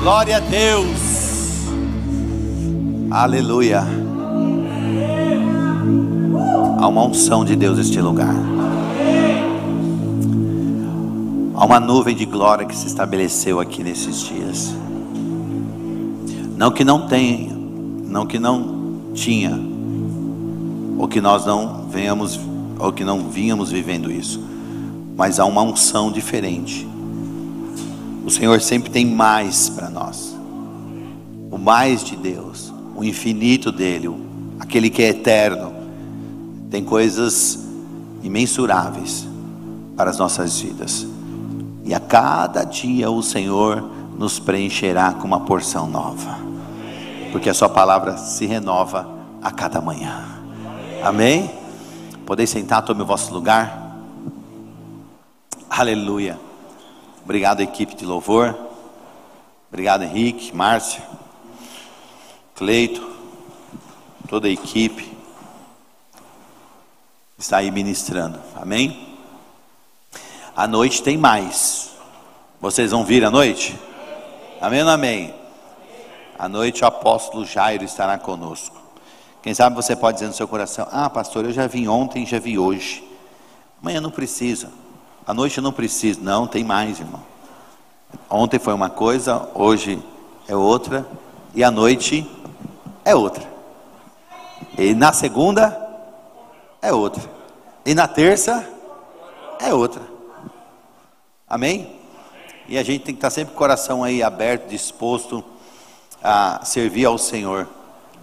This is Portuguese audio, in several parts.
Glória a Deus. Aleluia. Há uma unção de Deus neste lugar. Há uma nuvem de glória que se estabeleceu aqui nesses dias. Não que não tenha, não que não tinha, ou que nós não venhamos, ou que não vínhamos vivendo isso, mas há uma unção diferente. O Senhor sempre tem mais para nós, o mais de Deus, o infinito dele, aquele que é eterno, tem coisas imensuráveis para as nossas vidas. E a cada dia o Senhor nos preencherá com uma porção nova. Porque a sua palavra se renova a cada manhã. Amém? Podeis sentar, tome o vosso lugar. Aleluia. Obrigado, equipe de louvor. Obrigado, Henrique, Márcia, Cleito, toda a equipe está aí ministrando. Amém? A noite tem mais. Vocês vão vir à noite? Amém ou amém? À noite o apóstolo Jairo estará conosco. Quem sabe você pode dizer no seu coração: Ah, pastor, eu já vim ontem, já vi hoje. Amanhã não precisa. À noite eu não preciso. Não, tem mais, irmão. Ontem foi uma coisa, hoje é outra. E à noite é outra. E na segunda é outra. E na terça é outra. Amém? E a gente tem que estar sempre com o coração aí aberto, disposto a servir ao Senhor.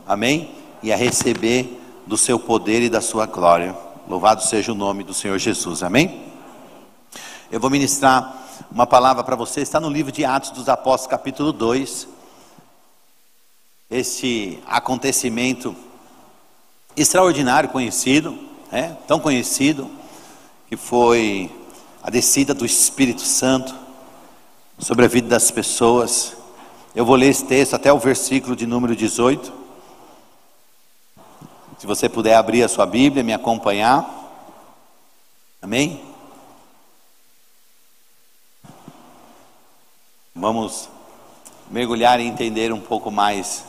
Amém? E a receber do seu poder e da sua glória. Louvado seja o nome do Senhor Jesus. Amém? Eu vou ministrar uma palavra para você, está no livro de Atos dos Apóstolos, capítulo 2. Esse acontecimento extraordinário, conhecido, é, tão conhecido, que foi a descida do Espírito Santo sobre a vida das pessoas. Eu vou ler esse texto até o versículo de número 18. Se você puder abrir a sua Bíblia, me acompanhar. Amém? Vamos mergulhar e entender um pouco mais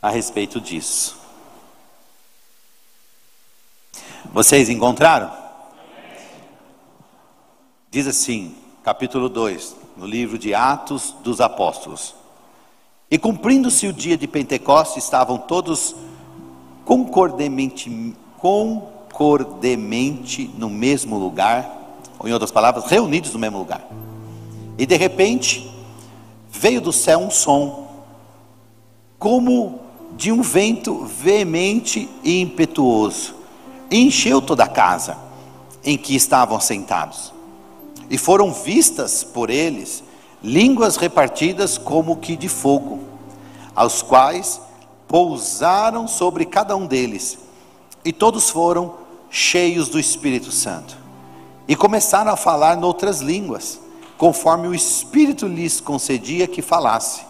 a respeito disso. Vocês encontraram? Diz assim, capítulo 2, no livro de Atos dos Apóstolos. E cumprindo-se o dia de Pentecostes, estavam todos concordemente, concordemente no mesmo lugar, ou em outras palavras, reunidos no mesmo lugar. E de repente, veio do céu um som, como de um vento veemente e impetuoso, e encheu toda a casa em que estavam sentados. E foram vistas por eles línguas repartidas como que de fogo, aos quais pousaram sobre cada um deles, e todos foram cheios do Espírito Santo, e começaram a falar noutras línguas, conforme o Espírito lhes concedia que falasse.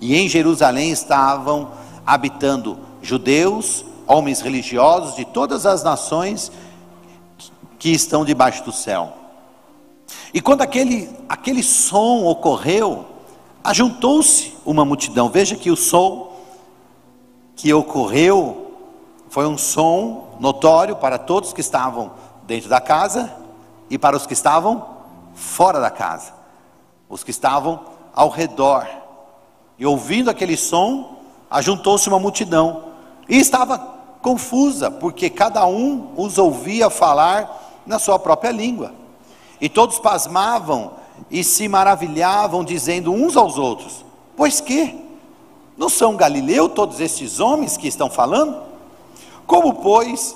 E em Jerusalém estavam habitando judeus, homens religiosos de todas as nações que estão debaixo do céu. E quando aquele, aquele som ocorreu, ajuntou-se uma multidão. Veja que o som que ocorreu foi um som notório para todos que estavam dentro da casa e para os que estavam fora da casa, os que estavam ao redor. E ouvindo aquele som, ajuntou-se uma multidão e estava confusa, porque cada um os ouvia falar na sua própria língua. E todos pasmavam e se maravilhavam, dizendo uns aos outros: Pois que? Não são Galileu todos estes homens que estão falando? Como, pois,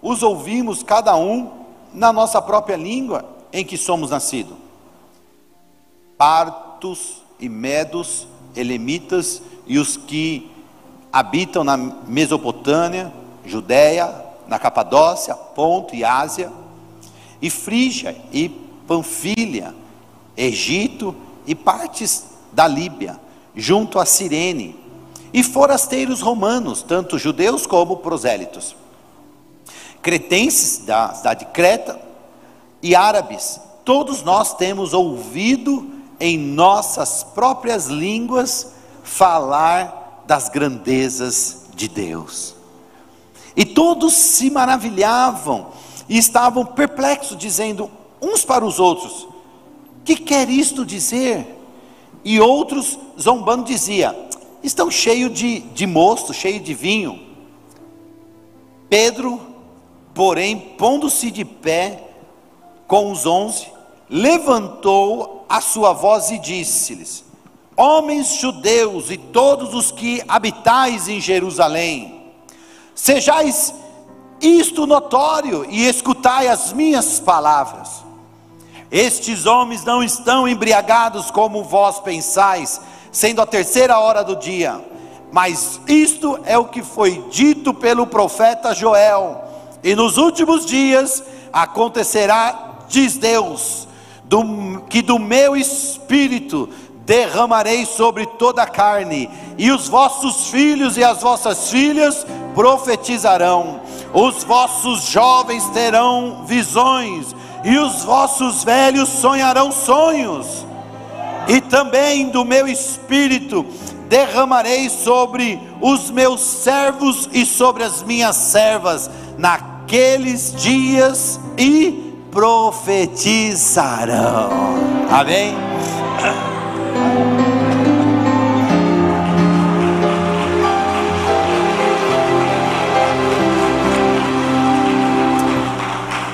os ouvimos cada um na nossa própria língua em que somos nascidos? Partos e medos, elemitas e os que habitam na Mesopotâmia, Judéia, na Capadócia, Ponto e Ásia e Frígia e Panfilha, Egito e partes da Líbia, junto a Cirene, e forasteiros romanos, tanto judeus como prosélitos, cretenses da cidade de Creta e árabes, todos nós temos ouvido em nossas próprias línguas falar das grandezas de Deus. E todos se maravilhavam e estavam perplexos, dizendo uns para os outros: Que quer isto dizer? E outros, zombando, dizia: Estão cheios de, de mosto, cheios de vinho. Pedro, porém, pondo-se de pé com os onze, levantou a sua voz e disse-lhes: Homens judeus e todos os que habitais em Jerusalém, sejais isto notório e escutai as minhas palavras. Estes homens não estão embriagados como vós pensais, sendo a terceira hora do dia. Mas isto é o que foi dito pelo profeta Joel. E nos últimos dias acontecerá, diz Deus, do, que do meu espírito derramarei sobre toda a carne, e os vossos filhos e as vossas filhas profetizarão, os vossos jovens terão visões, e os vossos velhos sonharão sonhos, e também do meu espírito derramarei sobre os meus servos e sobre as minhas servas, naqueles dias, e profetizarão. Amém?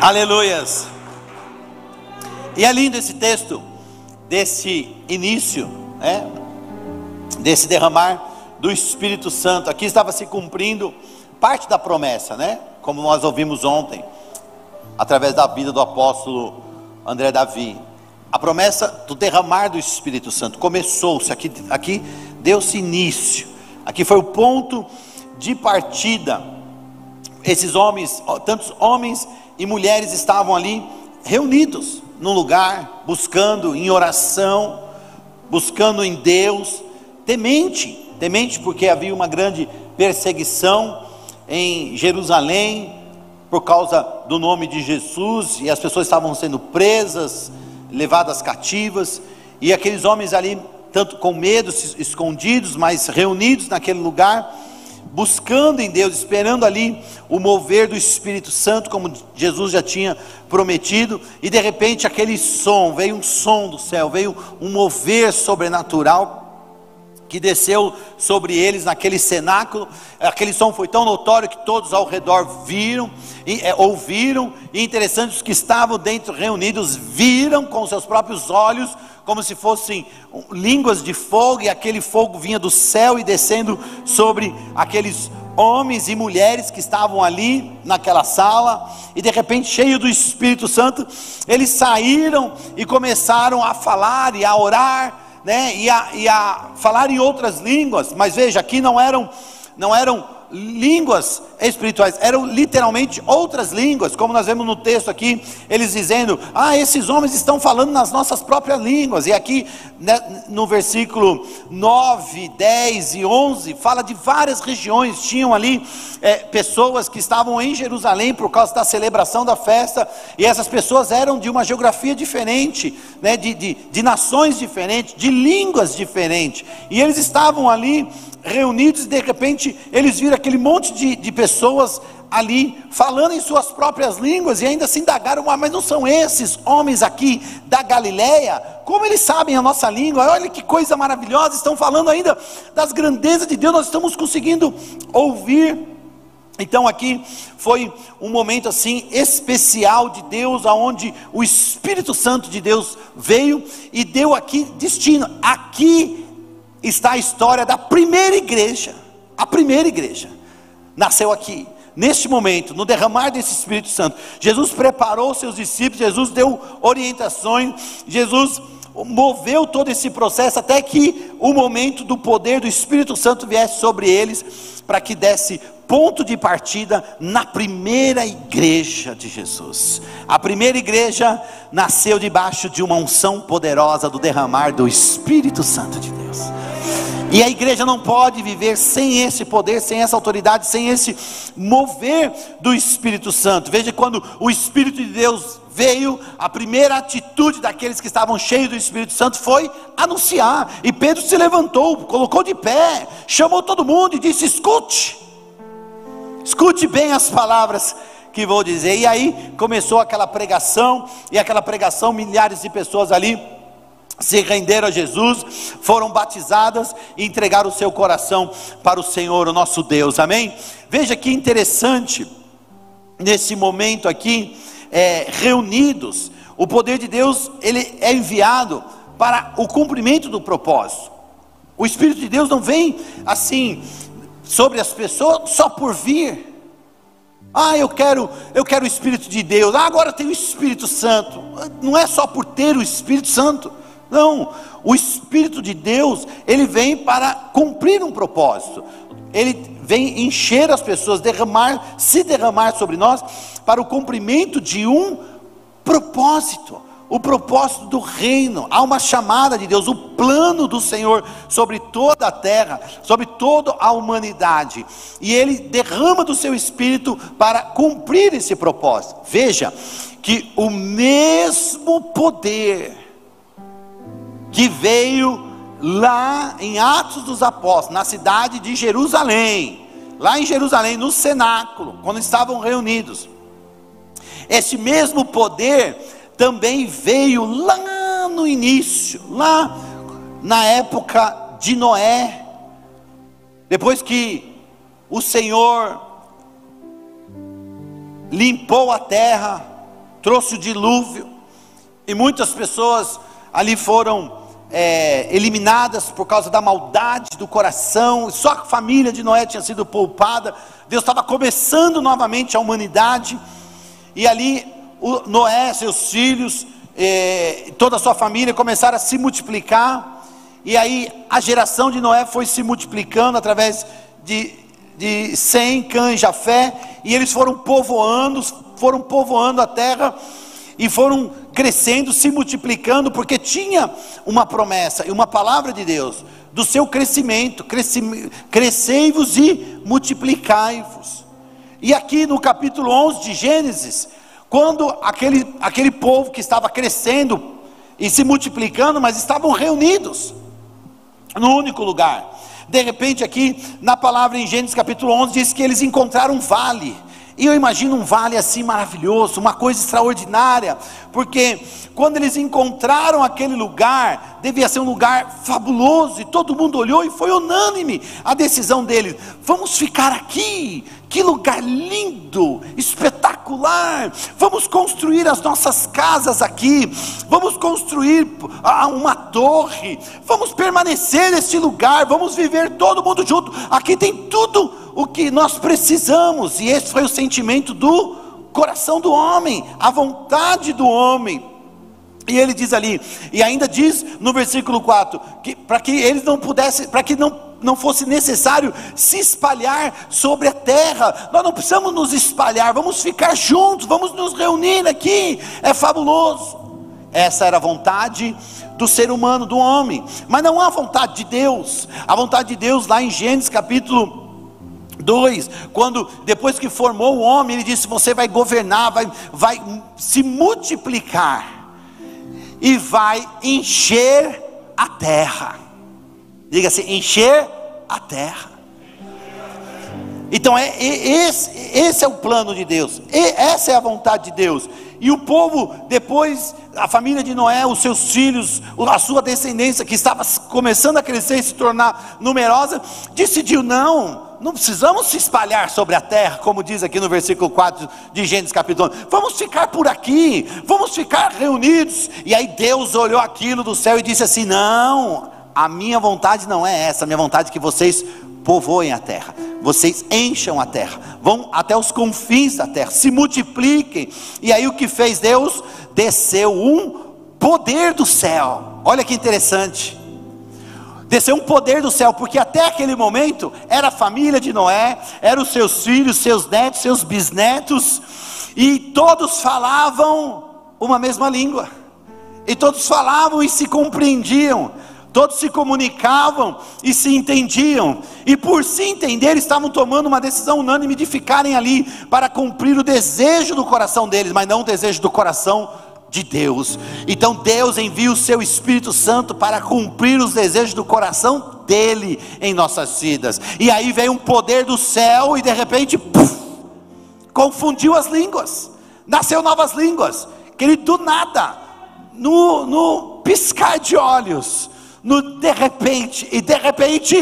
Aleluias. E é lindo esse texto, desse início, né? desse derramar do Espírito Santo. Aqui estava se cumprindo parte da promessa, né? Como nós ouvimos ontem, através da vida do apóstolo André Davi. A promessa do derramar do Espírito Santo começou-se aqui, aqui deu-se início. Aqui foi o ponto de partida. Esses homens, tantos homens e mulheres estavam ali reunidos num lugar, buscando em oração, buscando em Deus, temente, temente porque havia uma grande perseguição em Jerusalém por causa do nome de Jesus e as pessoas estavam sendo presas, levadas cativas, e aqueles homens ali, tanto com medo, escondidos, mas reunidos naquele lugar, buscando em Deus, esperando ali o mover do Espírito Santo, como Jesus já tinha prometido, e de repente aquele som, veio um som do céu, veio um mover sobrenatural que desceu sobre eles naquele cenáculo. Aquele som foi tão notório que todos ao redor viram, e, é, ouviram, e interessante, os que estavam dentro reunidos viram com seus próprios olhos, como se fossem línguas de fogo, e aquele fogo vinha do céu e descendo sobre aqueles homens e mulheres que estavam ali naquela sala, e de repente, cheio do Espírito Santo, eles saíram e começaram a falar e a orar né, e, a, e a falar em outras línguas, mas veja, aqui não eram, não eram línguas espirituais, eram literalmente outras línguas, como nós vemos no texto aqui, eles dizendo: Ah, esses homens estão falando nas nossas próprias línguas, e aqui né, no versículo 9, 10 e 11, fala de várias regiões, tinham ali é, pessoas que estavam em Jerusalém por causa da celebração da festa, e essas pessoas eram de uma geografia diferente, né, de, de, de nações diferentes, de línguas diferentes, e eles estavam ali reunidos e de repente eles viram aquele monte de, de pessoas ali falando em suas próprias línguas e ainda se indagaram, ah, mas não são esses homens aqui da Galileia? Como eles sabem a nossa língua? Olha que coisa maravilhosa, estão falando ainda das grandezas de Deus, nós estamos conseguindo ouvir. Então aqui foi um momento assim especial de Deus, aonde o Espírito Santo de Deus veio e deu aqui destino. Aqui está a história da primeira igreja. A primeira igreja nasceu aqui, neste momento, no derramar desse Espírito Santo. Jesus preparou seus discípulos, Jesus deu orientações, Jesus moveu todo esse processo até que o momento do poder do Espírito Santo viesse sobre eles, para que desse ponto de partida na primeira igreja de Jesus. A primeira igreja nasceu debaixo de uma unção poderosa do derramar do Espírito Santo de Deus. E a igreja não pode viver sem esse poder, sem essa autoridade, sem esse mover do Espírito Santo. Veja quando o Espírito de Deus veio, a primeira atitude daqueles que estavam cheios do Espírito Santo foi anunciar. E Pedro se levantou, colocou de pé, chamou todo mundo e disse: Escute, escute bem as palavras que vou dizer. E aí começou aquela pregação, e aquela pregação, milhares de pessoas ali se renderam a Jesus, foram batizadas e entregaram o seu coração para o Senhor, o nosso Deus, amém? Veja que interessante, nesse momento aqui, é, reunidos, o poder de Deus ele é enviado para o cumprimento do propósito. O Espírito de Deus não vem assim sobre as pessoas só por vir. Ah, eu quero, eu quero o Espírito de Deus. Ah, agora tem o Espírito Santo. Não é só por ter o Espírito Santo. Não, o Espírito de Deus, ele vem para cumprir um propósito. Ele vem encher as pessoas, derramar, se derramar sobre nós para o cumprimento de um propósito. O propósito do reino, há uma chamada de Deus, o plano do Senhor sobre toda a terra, sobre toda a humanidade, e Ele derrama do seu espírito para cumprir esse propósito. Veja que o mesmo poder que veio lá em Atos dos Apóstolos, na cidade de Jerusalém, lá em Jerusalém, no cenáculo, quando estavam reunidos. Esse mesmo poder também veio lá no início, lá na época de Noé, depois que o Senhor limpou a terra, trouxe o dilúvio, e muitas pessoas ali foram é, eliminadas por causa da maldade do coração, só a família de Noé tinha sido poupada, Deus estava começando novamente a humanidade, e ali Noé, seus filhos, é, toda a sua família começaram a se multiplicar, e aí a geração de Noé foi se multiplicando através de, de Sem, Cã e Jafé, e eles foram povoando, foram povoando a terra, e foram crescendo, se multiplicando, porque tinha uma promessa e uma palavra de Deus do seu crescimento, crescei-vos e multiplicai-vos. E aqui no capítulo 11 de Gênesis, quando aquele, aquele povo que estava crescendo e se multiplicando, mas estavam reunidos no único lugar. De repente, aqui na palavra em Gênesis capítulo 11, diz que eles encontraram um vale e eu imagino um vale assim maravilhoso, uma coisa extraordinária, porque quando eles encontraram aquele lugar, devia ser um lugar fabuloso, e todo mundo olhou e foi unânime a decisão deles: vamos ficar aqui, que lugar lindo, espetacular. Vamos construir as nossas casas aqui. Vamos construir ah, uma torre. Vamos permanecer neste lugar. Vamos viver todo mundo junto. Aqui tem tudo o que nós precisamos. E esse foi o sentimento do coração do homem, a vontade do homem. E ele diz ali, e ainda diz no versículo 4, que para que eles não pudessem, para que não não fosse necessário se espalhar sobre a terra. Nós não precisamos nos espalhar, vamos ficar juntos, vamos nos reunir aqui. É fabuloso. Essa era a vontade do ser humano, do homem, mas não a vontade de Deus. A vontade de Deus, lá em Gênesis capítulo 2, quando depois que formou o homem, ele disse: Você vai governar, vai, vai se multiplicar e vai encher a terra. Diga assim: encher a terra. Então é, é, esse, esse é o plano de Deus, essa é a vontade de Deus. E o povo, depois, a família de Noé, os seus filhos, a sua descendência, que estava começando a crescer e se tornar numerosa, decidiu: não, não precisamos se espalhar sobre a terra, como diz aqui no versículo 4 de Gênesis capítulo 1. Vamos ficar por aqui, vamos ficar reunidos. E aí Deus olhou aquilo do céu e disse assim: não, a minha vontade não é essa, a minha vontade é que vocês povoem a terra, vocês encham a terra, vão até os confins da terra, se multipliquem. E aí o que fez Deus? Desceu um poder do céu. Olha que interessante. Desceu um poder do céu, porque até aquele momento era a família de Noé, eram os seus filhos, seus netos, seus bisnetos, e todos falavam uma mesma língua, e todos falavam e se compreendiam todos se comunicavam e se entendiam, e por se entender, estavam tomando uma decisão unânime de ficarem ali para cumprir o desejo do coração deles, mas não o desejo do coração de Deus. Então Deus envia o seu Espírito Santo para cumprir os desejos do coração dele em nossas vidas. E aí veio um poder do céu e de repente puff, confundiu as línguas. Nasceu novas línguas. Querido, do nada, no, no piscar de olhos, no de repente, e de repente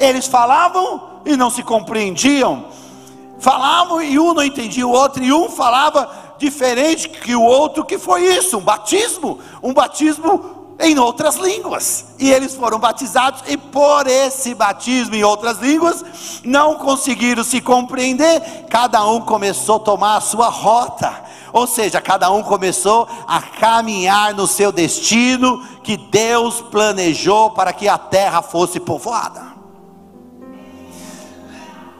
eles falavam e não se compreendiam, falavam e um não entendia o outro, e um falava diferente que o outro, que foi isso? Um batismo, um batismo em outras línguas. E eles foram batizados, e por esse batismo em outras línguas, não conseguiram se compreender, cada um começou a tomar a sua rota ou seja, cada um começou a caminhar no seu destino que Deus planejou para que a terra fosse povoada.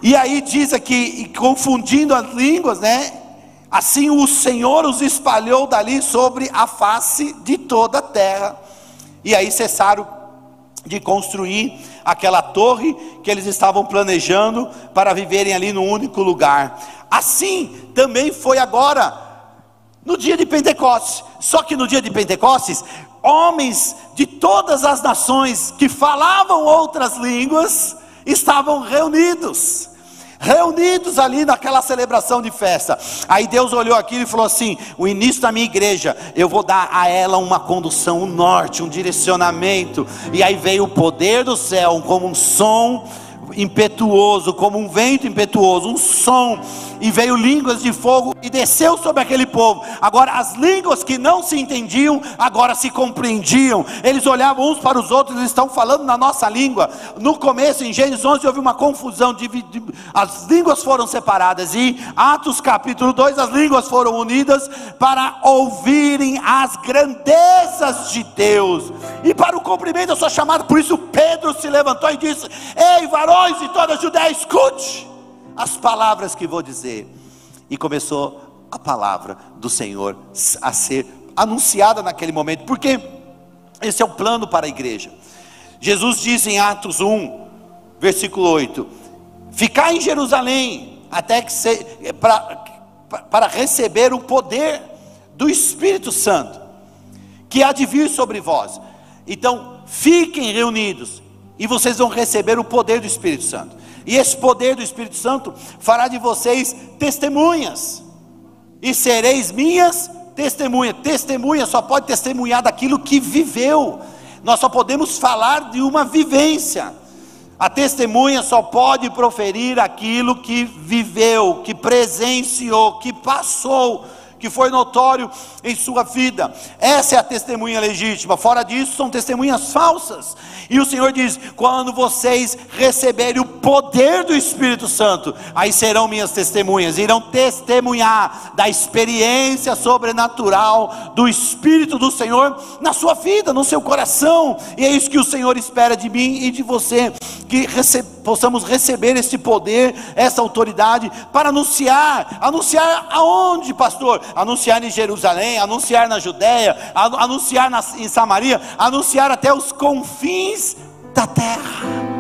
E aí diz aqui, confundindo as línguas, né? Assim o Senhor os espalhou dali sobre a face de toda a terra. E aí cessaram de construir aquela torre que eles estavam planejando para viverem ali no único lugar. Assim também foi agora no dia de Pentecostes. Só que no dia de Pentecostes, homens de todas as nações que falavam outras línguas estavam reunidos. Reunidos ali naquela celebração de festa. Aí Deus olhou aquilo e falou assim: o início da minha igreja, eu vou dar a ela uma condução, um norte, um direcionamento. E aí veio o poder do céu, como um som impetuoso, como um vento impetuoso, um som e veio línguas de fogo e desceu sobre aquele povo. Agora, as línguas que não se entendiam, agora se compreendiam. Eles olhavam uns para os outros, eles estão falando na nossa língua. No começo, em Gênesis 11, houve uma confusão, as línguas foram separadas. E Atos capítulo 2, as línguas foram unidas para ouvirem as grandezas de Deus e para o cumprimento da sua chamada. Por isso, Pedro se levantou e disse: Ei, varões de toda a Judéia, escute as palavras que vou dizer. E começou a palavra do Senhor a ser anunciada naquele momento, porque esse é o plano para a igreja. Jesus diz em Atos 1, versículo 8: Ficar em Jerusalém até que se, para, para receber o poder do Espírito Santo, que há de vir sobre vós. Então, fiquem reunidos e vocês vão receber o poder do Espírito Santo. E esse poder do Espírito Santo fará de vocês testemunhas. E sereis minhas testemunhas. Testemunha só pode testemunhar daquilo que viveu. Nós só podemos falar de uma vivência. A testemunha só pode proferir aquilo que viveu, que presenciou, que passou que foi notório em sua vida. Essa é a testemunha legítima. Fora disso, são testemunhas falsas. E o Senhor diz: quando vocês receberem o poder do Espírito Santo, aí serão minhas testemunhas, irão testemunhar da experiência sobrenatural do Espírito do Senhor na sua vida, no seu coração. E é isso que o Senhor espera de mim e de você, que rece possamos receber esse poder, essa autoridade para anunciar. Anunciar aonde, pastor? Anunciar em Jerusalém, anunciar na Judéia, anunciar em Samaria, anunciar até os confins da terra.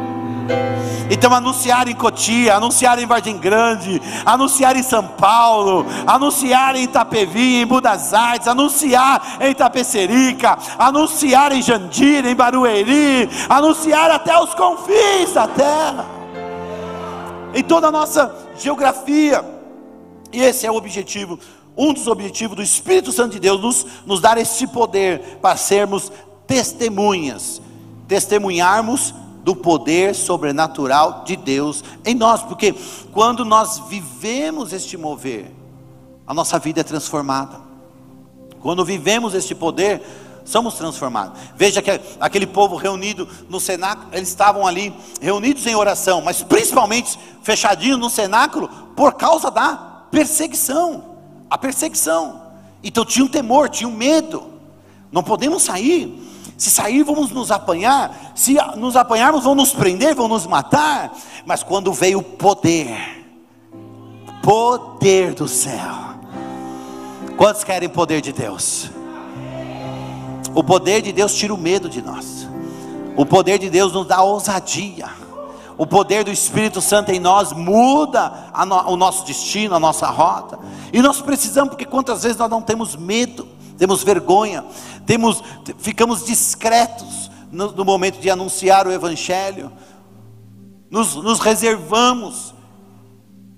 Então, anunciar em Cotia, anunciar em Vargem Grande, anunciar em São Paulo, anunciar em Itapevi, em Budas Artes, anunciar em Itapecerica, anunciar em Jandira, em Barueri, anunciar até os confins da terra, em toda a nossa geografia, e esse é o objetivo um dos objetivos do Espírito Santo de Deus nos, nos dar esse poder para sermos testemunhas, testemunharmos do poder sobrenatural de Deus em nós, porque quando nós vivemos este mover, a nossa vida é transformada. Quando vivemos este poder, somos transformados. Veja que aquele povo reunido no cenáculo, eles estavam ali reunidos em oração, mas principalmente fechadinhos no cenáculo por causa da perseguição a perseguição. Então tinha um temor, tinha um medo. Não podemos sair. Se sair, vamos nos apanhar. Se nos apanharmos, vão nos prender, vão nos matar. Mas quando veio o poder, poder do céu. Quantos querem poder de Deus? O poder de Deus tira o medo de nós. O poder de Deus nos dá ousadia. O poder do Espírito Santo em nós muda no, o nosso destino, a nossa rota. E nós precisamos, porque quantas vezes nós não temos medo, temos vergonha, temos, ficamos discretos no, no momento de anunciar o Evangelho, nos, nos reservamos.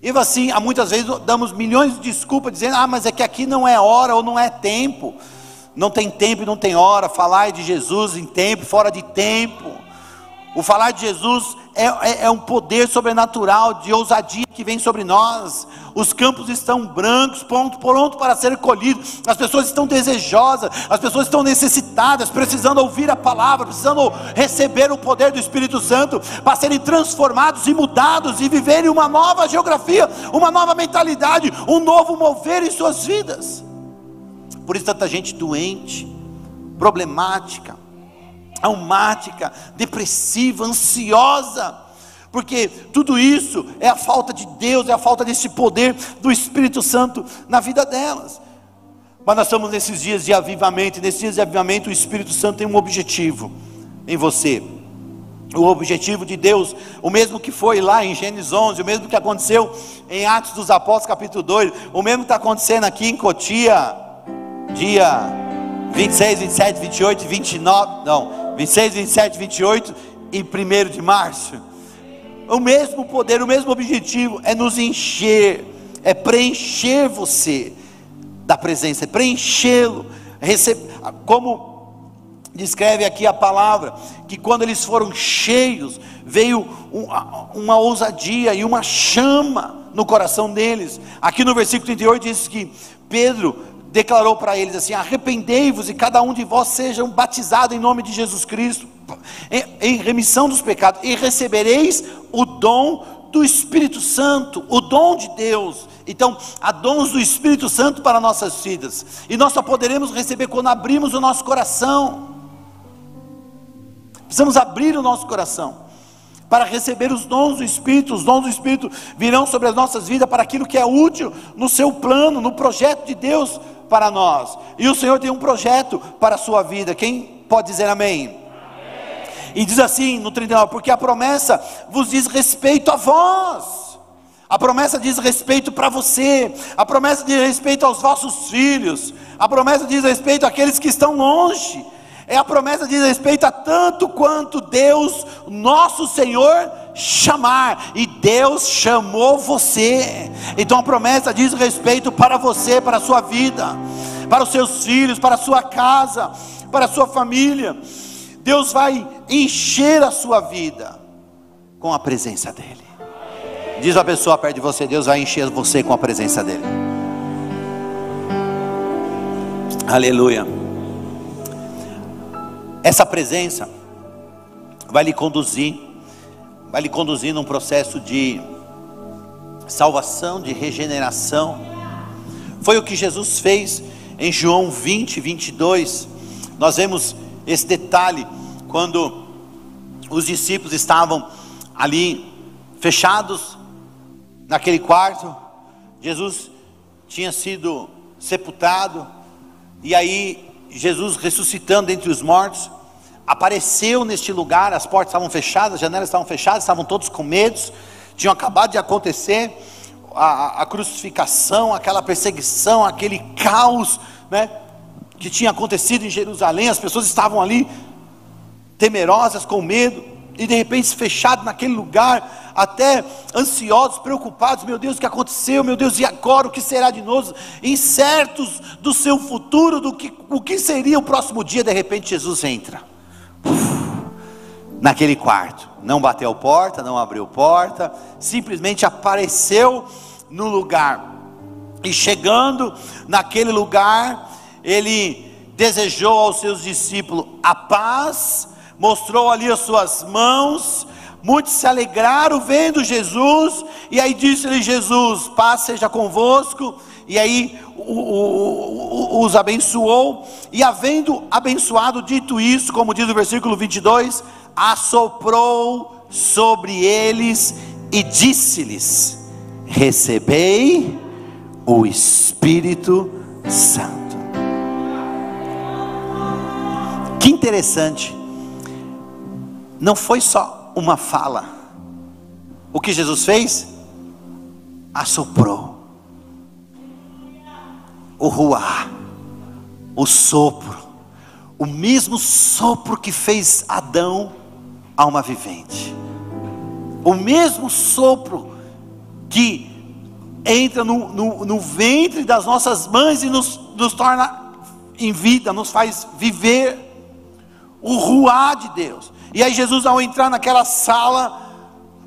E assim, há muitas vezes damos milhões de desculpas, dizendo: ah, mas é que aqui não é hora ou não é tempo. Não tem tempo e não tem hora. Falar de Jesus em tempo, fora de tempo. O falar de Jesus é, é, é, um poder sobrenatural de ousadia que vem sobre nós. Os campos estão brancos, pronto, pronto para ser colhidos. As pessoas estão desejosas, as pessoas estão necessitadas, precisando ouvir a palavra, precisando receber o poder do Espírito Santo para serem transformados e mudados e viverem uma nova geografia, uma nova mentalidade, um novo mover em suas vidas. Por isso, tanta gente doente, problemática, almática, depressiva, ansiosa, porque tudo isso é a falta de Deus, é a falta desse poder do Espírito Santo na vida delas. Mas nós estamos nesses dias de avivamento, e nesses dias de avivamento o Espírito Santo tem um objetivo em você. O objetivo de Deus, o mesmo que foi lá em Gênesis 11, o mesmo que aconteceu em Atos dos Apóstolos, capítulo 2, o mesmo que está acontecendo aqui em Cotia, dia 26, 27, 28 e 29, não, 26, 27, 28 e 1 de março. O mesmo poder, o mesmo objetivo é nos encher, é preencher você da presença, é preenchê-lo, como descreve aqui a palavra, que quando eles foram cheios, veio uma, uma ousadia e uma chama no coração deles. Aqui no versículo 38 diz que Pedro declarou para eles assim: arrependei-vos e cada um de vós sejam batizado em nome de Jesus Cristo, em, em remissão dos pecados, e recebereis o dom do Espírito Santo, o dom de Deus. Então, há dons do Espírito Santo para nossas vidas, e nós só poderemos receber quando abrimos o nosso coração. Precisamos abrir o nosso coração para receber os dons do Espírito. Os dons do Espírito virão sobre as nossas vidas para aquilo que é útil no seu plano, no projeto de Deus para nós. E o Senhor tem um projeto para a sua vida. Quem pode dizer amém? amém. E diz assim no 39: Porque a promessa vos diz respeito a vós. A promessa diz respeito para você, a promessa diz respeito aos vossos filhos, a promessa diz respeito àqueles que estão longe, é a promessa diz respeito a tanto quanto Deus, nosso Senhor, chamar, e Deus chamou você. Então a promessa diz respeito para você, para a sua vida, para os seus filhos, para a sua casa, para a sua família. Deus vai encher a sua vida com a presença dEle. Diz a pessoa perto de você: Deus vai encher você com a presença dEle. Aleluia. Essa presença vai lhe conduzir, vai lhe conduzir num processo de salvação, de regeneração. Foi o que Jesus fez em João 20, 22. Nós vemos esse detalhe quando os discípulos estavam ali fechados naquele quarto. Jesus tinha sido sepultado e aí Jesus ressuscitando entre os mortos, apareceu neste lugar, as portas estavam fechadas, as janelas estavam fechadas, estavam todos com medo, tinham acabado de acontecer a, a crucificação, aquela perseguição, aquele caos, né, que tinha acontecido em Jerusalém, as pessoas estavam ali temerosas, com medo, e de repente fechado naquele lugar, até ansiosos, preocupados, meu Deus, o que aconteceu? Meu Deus, e agora o que será de nós? Incertos do seu futuro, do que o que seria o próximo dia, de repente Jesus entra. Naquele quarto, não bateu porta, não abriu porta, simplesmente apareceu no lugar. E chegando naquele lugar, ele desejou aos seus discípulos a paz mostrou ali as suas mãos, muitos se alegraram vendo Jesus, e aí disse-lhe Jesus: Paz seja convosco, e aí o, o, os abençoou, e havendo abençoado, dito isso, como diz o versículo 22, assoprou sobre eles e disse-lhes: Recebei o Espírito Santo. Que interessante não foi só uma fala. O que Jesus fez? Assoprou. O ruá, o sopro, o mesmo sopro que fez Adão alma vivente. O mesmo sopro que entra no, no, no ventre das nossas mães e nos, nos torna em vida, nos faz viver o ruá de Deus. E aí Jesus, ao entrar naquela sala,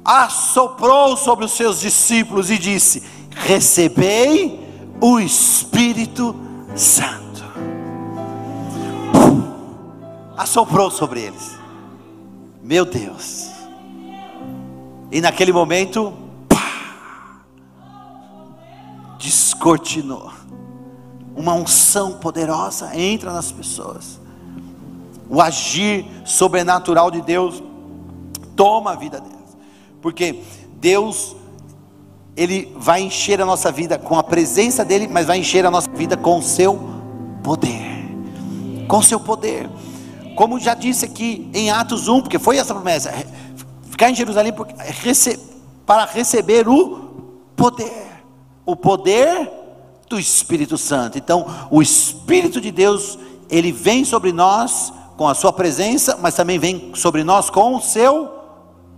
assoprou sobre os seus discípulos e disse: Recebei o Espírito Santo. Assoprou sobre eles. Meu Deus. E naquele momento, pá, descortinou. Uma unção poderosa entra nas pessoas o agir sobrenatural de Deus toma a vida deles. Porque Deus ele vai encher a nossa vida com a presença dele, mas vai encher a nossa vida com o seu poder. Com o seu poder. Como já disse aqui em Atos 1, porque foi essa promessa, ficar em Jerusalém para receber o poder. O poder do Espírito Santo. Então, o Espírito de Deus, ele vem sobre nós com a sua presença, mas também vem sobre nós com o seu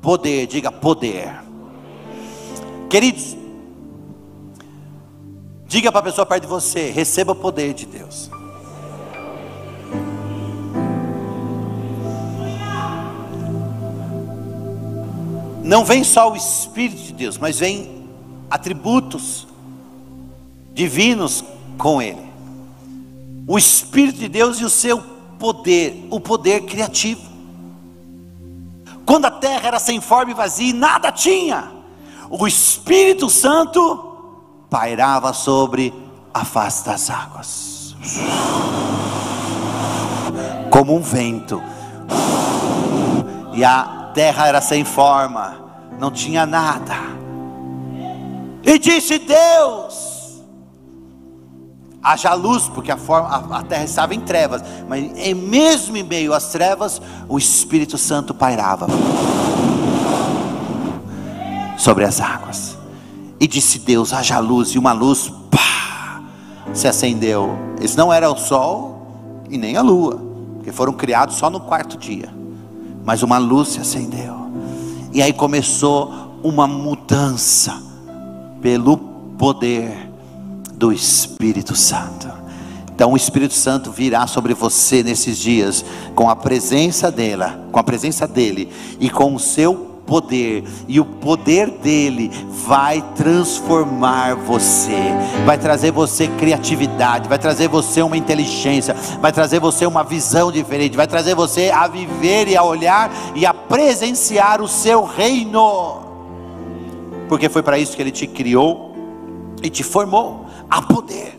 poder. Diga poder. Queridos, diga para a pessoa perto de você: receba o poder de Deus. Não vem só o Espírito de Deus, mas vem atributos divinos com Ele. O Espírito de Deus e o seu poder, o poder criativo. Quando a terra era sem forma e vazia, e nada tinha, o Espírito Santo pairava sobre a face das águas, como um vento, e a terra era sem forma, não tinha nada. E disse Deus: haja luz, porque a, forma, a, a, terra estava em trevas, mas em mesmo em meio às trevas, o Espírito Santo pairava sobre as águas. E disse Deus: haja luz, e uma luz pá, se acendeu. Esse não era o sol e nem a lua, que foram criados só no quarto dia, mas uma luz se acendeu. E aí começou uma mudança pelo poder do Espírito Santo. Então o Espírito Santo virá sobre você nesses dias com a presença dela, com a presença dele e com o seu poder, e o poder dele vai transformar você, vai trazer você criatividade, vai trazer você uma inteligência, vai trazer você uma visão diferente, vai trazer você a viver e a olhar e a presenciar o seu reino, porque foi para isso que ele te criou e te formou há poder.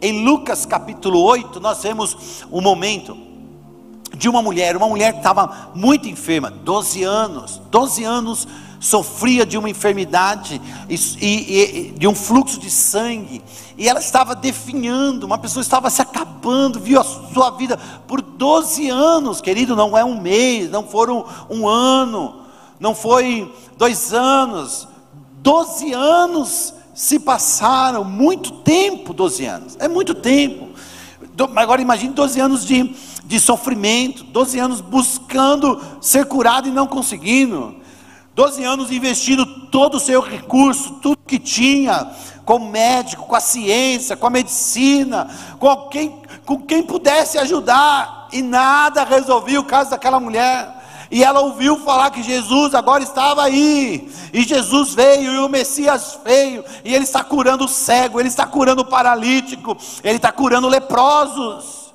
Em Lucas capítulo 8, nós vemos um momento de uma mulher, uma mulher que estava muito enferma, 12 anos, 12 anos sofria de uma enfermidade e, e, e, de um fluxo de sangue, e ela estava definhando, uma pessoa estava se acabando, viu a sua vida por 12 anos, querido, não é um mês, não foram um ano, não foi dois anos, 12 anos se passaram muito tempo 12 anos, é muito tempo. Agora imagine 12 anos de, de sofrimento, 12 anos buscando ser curado e não conseguindo, 12 anos investindo todo o seu recurso, tudo que tinha, com o médico, com a ciência, com a medicina, com quem, com quem pudesse ajudar, e nada resolvia o caso daquela mulher. E ela ouviu falar que Jesus agora estava aí. E Jesus veio e o Messias veio. E ele está curando o cego, ele está curando o paralítico, ele está curando leprosos.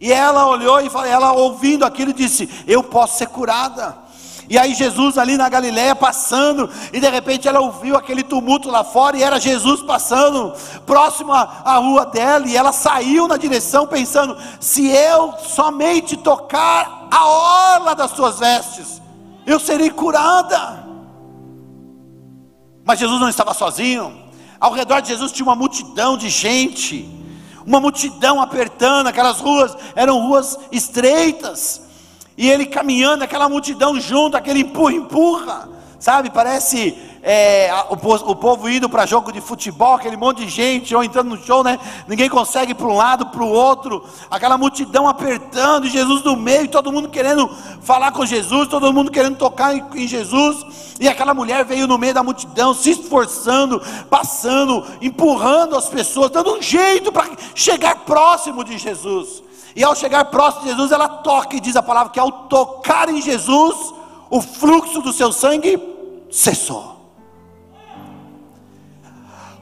E ela olhou e ela ouvindo aquilo disse: Eu posso ser curada. E aí Jesus ali na Galiléia passando, e de repente ela ouviu aquele tumulto lá fora, e era Jesus passando próximo à rua dela, e ela saiu na direção pensando: se eu somente tocar a orla das suas vestes, eu serei curada. Mas Jesus não estava sozinho, ao redor de Jesus tinha uma multidão de gente, uma multidão apertando, aquelas ruas eram ruas estreitas, E ele caminhando, aquela multidão junto, aquele empurra, empurra, sabe? Parece é, o, povo indo para jogo de futebol, aquele monte de gente, ou entrando no show, né? Ninguém consegue ir para um lado, para o outro, aquela multidão apertando, e Jesus no meio, todo mundo querendo falar com Jesus, todo mundo querendo tocar em, em Jesus, e aquela mulher veio no meio da multidão, se esforçando, passando, empurrando as pessoas, dando um jeito para chegar próximo de Jesus. E ao chegar próximo de Jesus, ela toca e diz a palavra que ao tocar em Jesus, o fluxo do seu sangue cessou.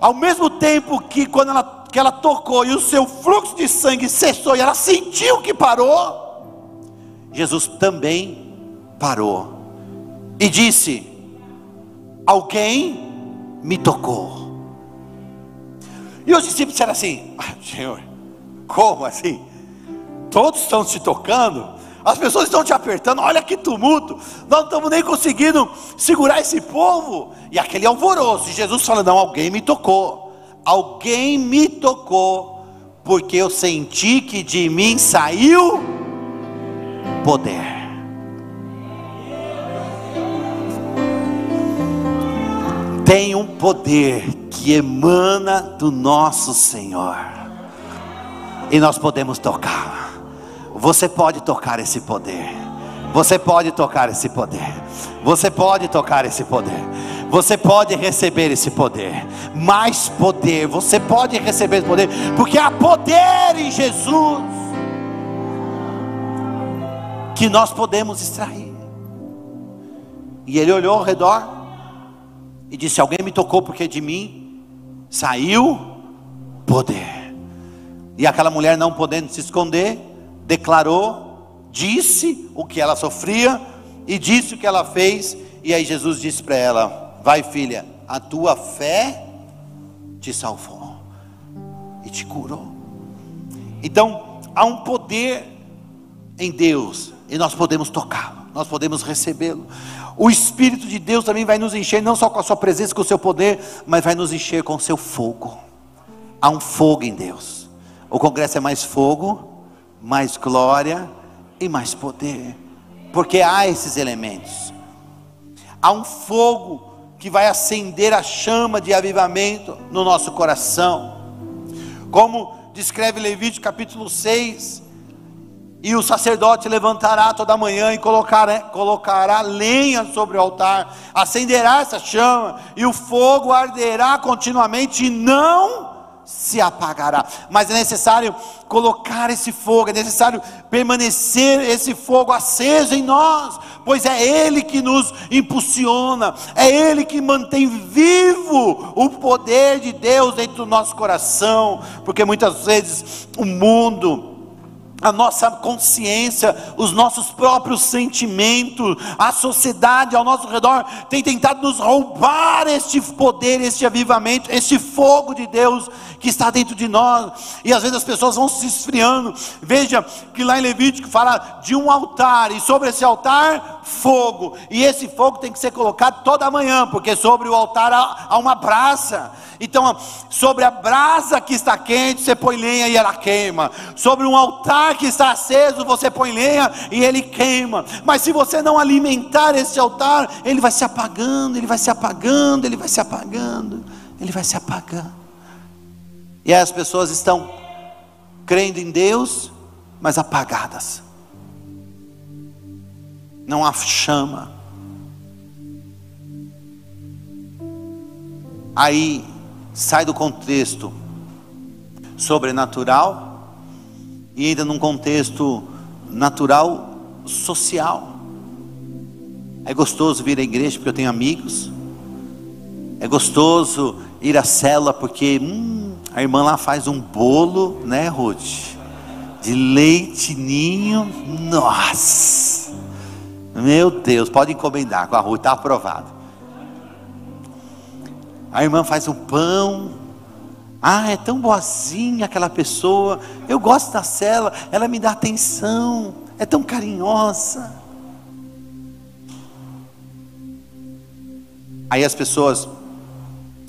Ao mesmo tempo que quando ela, que ela tocou e o seu fluxo de sangue cessou e ela sentiu que parou, Jesus também parou e disse: Alguém me tocou. E os discípulos disseram assim: ah, Senhor, como assim? todos estão te tocando, as pessoas estão te apertando, olha que tumulto, nós não estamos nem conseguindo segurar esse povo, e aquele alvoroço, e Jesus falando: não, alguém me tocou, alguém me tocou, porque eu senti que de mim saiu poder. Tem um poder que emana do nosso Senhor, e nós podemos tocar. Você pode tocar esse poder. Você pode tocar esse poder. Você pode tocar esse poder. Você pode receber esse poder. Mais poder. Você pode receber esse poder. Porque há poder em Jesus. Que nós podemos extrair. E ele olhou ao redor. E disse: Alguém me tocou porque de mim saiu poder. E aquela mulher não podendo se esconder declarou, disse o que ela sofria e disse o que ela fez. E aí Jesus disse para ela: Vai, filha, a tua fé te salvou e te curou. Então, há um poder em Deus e nós podemos tocá-lo, nós podemos recebê-lo. O Espírito de Deus também vai nos encher, não só com a Sua presença, com o Seu poder, mas vai nos encher com o Seu fogo. Há um fogo em Deus. O congresso é mais fogo, mais glória e mais poder, porque há esses elementos. Há um fogo que vai acender a chama de avivamento no nosso coração. Como descreve Levítico capítulo 6, e o sacerdote levantará toda manhã e colocará, colocará lenha sobre o altar, acenderá essa chama, e o fogo arderá continuamente, e não se apagará. Mas é necessário colocar esse fogo, é necessário permanecer esse fogo aceso em nós, pois é Ele que nos impulsiona, é Ele que mantém vivo o poder de Deus dentro do nosso coração, porque muitas vezes o mundo, a nossa consciência, os nossos próprios sentimentos, a sociedade ao nosso redor tem tentado nos roubar este poder, este avivamento, este fogo de Deus que está dentro de nós. E às vezes as pessoas vão se esfriando. Veja que lá em Levítico fala de um altar e sobre esse altar fogo. E esse fogo tem que ser colocado toda manhã, porque sobre o altar há, uma brasa. Então, sobre a brasa que está quente, você põe lenha e ela queima. Sobre um altar que está aceso, você põe lenha e ele queima. Mas se você não alimentar esse altar, ele vai se apagando, ele vai se apagando, ele vai se apagando, ele vai se apagando. E aí as pessoas estão crendo em Deus, mas apagadas. Não há chama. Aí sai do contexto sobrenatural e entra num contexto natural social. É gostoso vir à igreja porque eu tenho amigos. É gostoso ir à cela porque hum, a irmã lá faz um bolo, né, Ruth? De leite ninho. Nossa! Meu Deus, pode encomendar com a Ruth, está aprovado. A irmã faz o pão. Ah, é tão boazinha aquela pessoa. Eu gosto da cela, ela me dá atenção, é tão carinhosa. Aí as pessoas,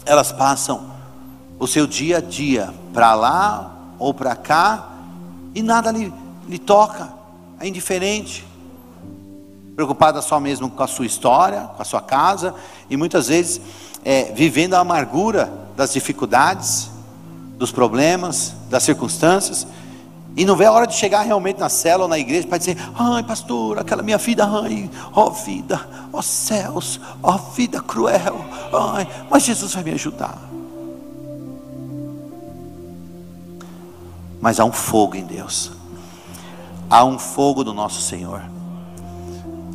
elas passam o seu dia a dia para lá ou para cá e nada lhe, lhe toca, é indiferente. preocupada só mesmo com a sua história, com a sua casa, e muitas vezes é, vivendo a amargura das dificuldades, dos problemas, das circunstâncias, e não vê a hora de chegar realmente na cela ou na igreja para dizer: ai, pastor, aquela minha vida, ai, ó vida, ó céus, ó vida cruel, ai, mas Jesus vai me ajudar. Mas há um fogo em Deus, há um fogo do nosso Senhor,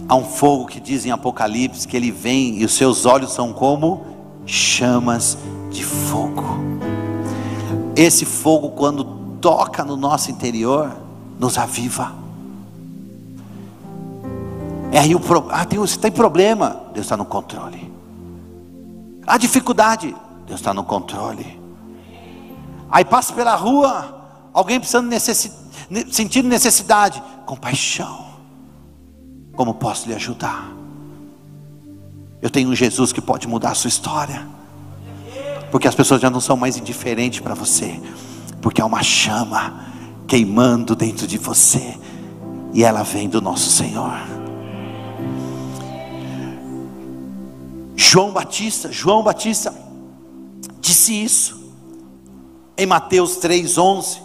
há um fogo que diz em Apocalipse que ele vem e os seus olhos são como chamas de fogo. Esse fogo, quando toca no nosso interior, nos aviva. É aí o ah, tem, você tem problema, Deus está no controle. Há dificuldade, Deus está no controle. Aí passa pela rua, alguém precisando necessi, sentindo necessidade, compaixão. Como posso lhe ajudar? Eu tenho um Jesus que pode mudar a sua história. Porque as pessoas já não são mais indiferentes para você porque há uma chama queimando dentro de você, e ela vem do nosso Senhor. João Batista, João Batista disse isso em Mateus 3:11.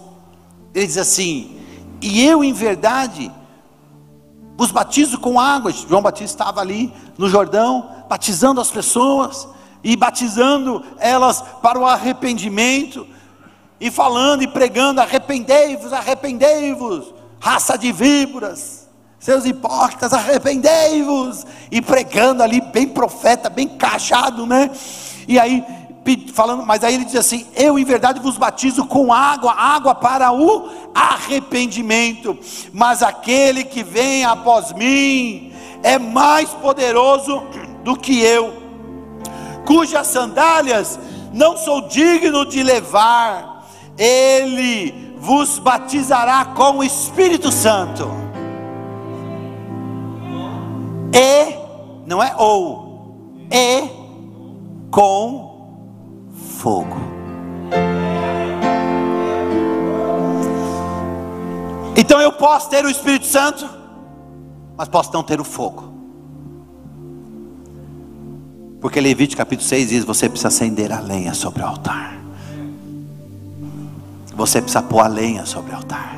Ele diz assim: "E eu em verdade vos batizo com água". João Batista estava ali no Jordão, batizando as pessoas e batizando elas para o arrependimento e falando e pregando: arrependei-vos, arrependei-vos, raça de víboras, seus hipócritas, arrependei-vos, e pregando ali, bem profeta, bem cachado, né? E aí, falando, mas aí ele diz assim: Eu em verdade vos batizo com água, água para o arrependimento, mas aquele que vem após mim é mais poderoso do que eu, cujas sandálias não sou digno de levar ele vos batizará com o Espírito Santo. E, não é ou, e com fogo. Então eu posso ter o Espírito Santo, mas posso não ter o fogo. Porque Levítico capítulo 6 diz: você precisa acender a lenha sobre o altar. Você precisa pôr a lenha sobre o altar.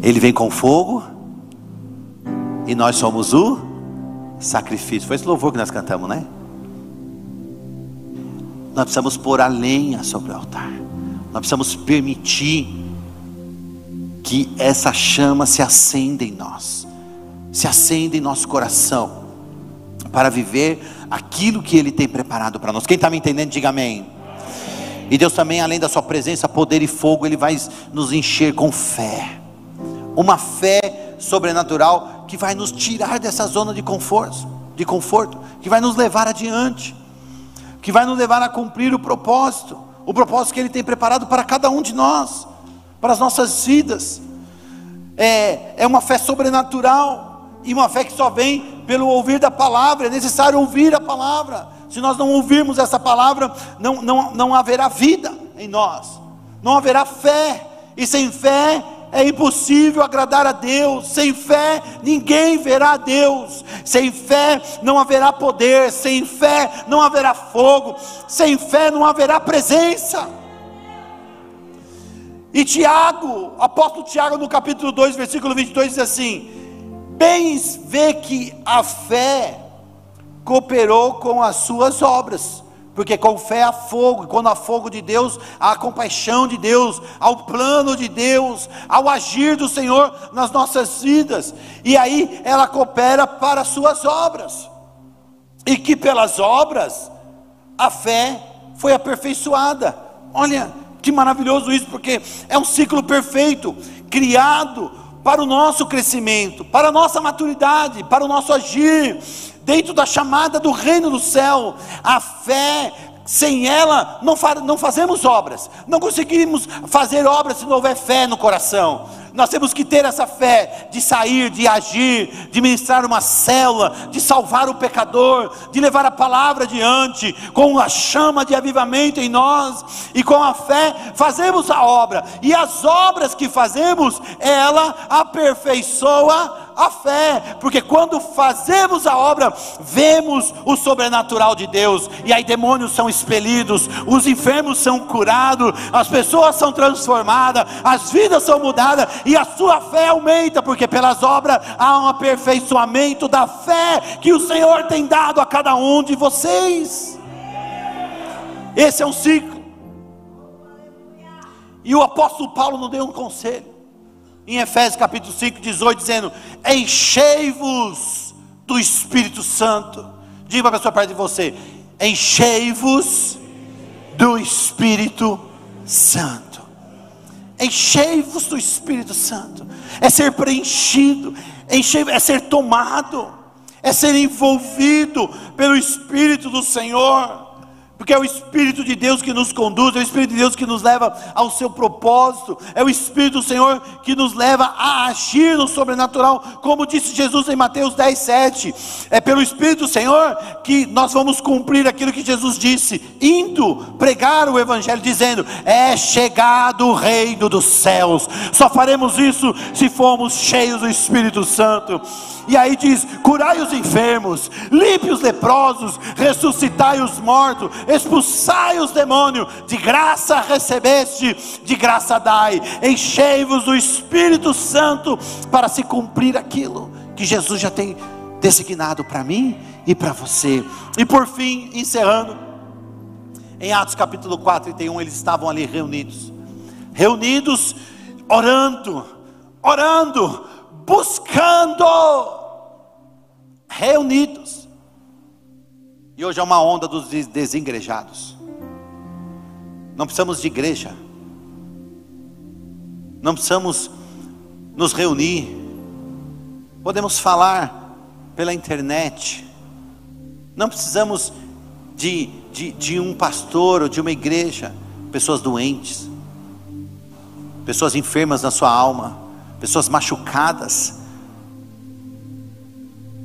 Ele vem com fogo, e nós somos o sacrifício. Foi esse louvor que nós cantamos, né? Nós precisamos pôr a lenha sobre o altar. Nós precisamos permitir que essa chama se acenda em nós, se acenda em nosso coração, para viver aquilo que Ele tem preparado para nós. Quem está me entendendo, diga amém. E Deus também, além da Sua presença, poder e fogo, Ele vai nos encher com fé, uma fé sobrenatural que vai nos tirar dessa zona de conforto, de conforto, que vai nos levar adiante, que vai nos levar a cumprir o propósito, o propósito que Ele tem preparado para cada um de nós, para as nossas vidas. É, é uma fé sobrenatural e uma fé que só vem pelo ouvir da palavra, é necessário ouvir a palavra. Se nós não ouvirmos essa palavra, não, não, não haverá vida em nós, não haverá fé, e sem fé é impossível agradar a Deus, sem fé ninguém verá a Deus, sem fé não haverá poder, sem fé não haverá fogo, sem fé não haverá presença. E Tiago, apóstolo Tiago, no capítulo 2, versículo 22, diz assim: bem vê que a fé cooperou com as suas obras. Porque com fé há fogo, e quando há fogo de Deus, há compaixão de Deus, há o plano de Deus, ao agir do Senhor nas nossas vidas, e aí ela coopera para as suas obras, e que pelas obras a fé foi aperfeiçoada. Olha que maravilhoso isso, porque é um ciclo perfeito, criado para o nosso crescimento, para a nossa maturidade, para o nosso agir, dentro da chamada do reino do céu. A fé sem ela não, fa não fazemos obras, não conseguimos fazer obras se não houver fé no coração. Nós temos que ter essa fé de sair, de agir, de ministrar uma célula, de salvar o pecador, de levar a palavra adiante, com a chama de avivamento em nós, e com a fé fazemos a obra, e as obras que fazemos, ela aperfeiçoa a fé, porque quando fazemos a obra, vemos o sobrenatural de Deus, e aí demônios são expelidos, os enfermos são curados, as pessoas são transformadas, as vidas são mudadas, e a sua fé aumenta, porque pelas obras há um aperfeiçoamento da fé que o Senhor tem dado a cada um de vocês. Esse é um ciclo. E o apóstolo Paulo nos deu um conselho em Efésios capítulo 5, 18, dizendo: Enchei-vos do Espírito Santo. Diga para a pessoa perto de você: Enchei-vos do Espírito Santo. Enchei-vos do Espírito Santo. É ser preenchido, é ser tomado, é ser envolvido pelo Espírito do Senhor porque é o Espírito de Deus que nos conduz, é o Espírito de Deus que nos leva ao seu propósito, é o Espírito do Senhor que nos leva a agir no sobrenatural, como disse Jesus em Mateus 10, 7. É pelo Espírito do Senhor que nós vamos cumprir aquilo que Jesus disse, indo pregar o Evangelho, dizendo: É chegado o reino dos céus. Só faremos isso se formos cheios do Espírito Santo. E aí diz: curai os enfermos, limpe os leprosos, ressuscitai os mortos, expulsai os demônios, de graça recebeste, de graça dai, enchei-vos do Espírito Santo para se cumprir aquilo que Jesus já tem designado para mim e para você. E por fim, encerrando, em Atos capítulo 4, 31, eles estavam ali reunidos, reunidos, orando, orando, buscando, reunidos. E hoje é uma onda dos desengrejados. Não precisamos de igreja. Não precisamos nos reunir. Podemos falar pela internet. Não precisamos de, de, de um pastor ou de uma igreja. Pessoas doentes, pessoas enfermas na sua alma, pessoas machucadas,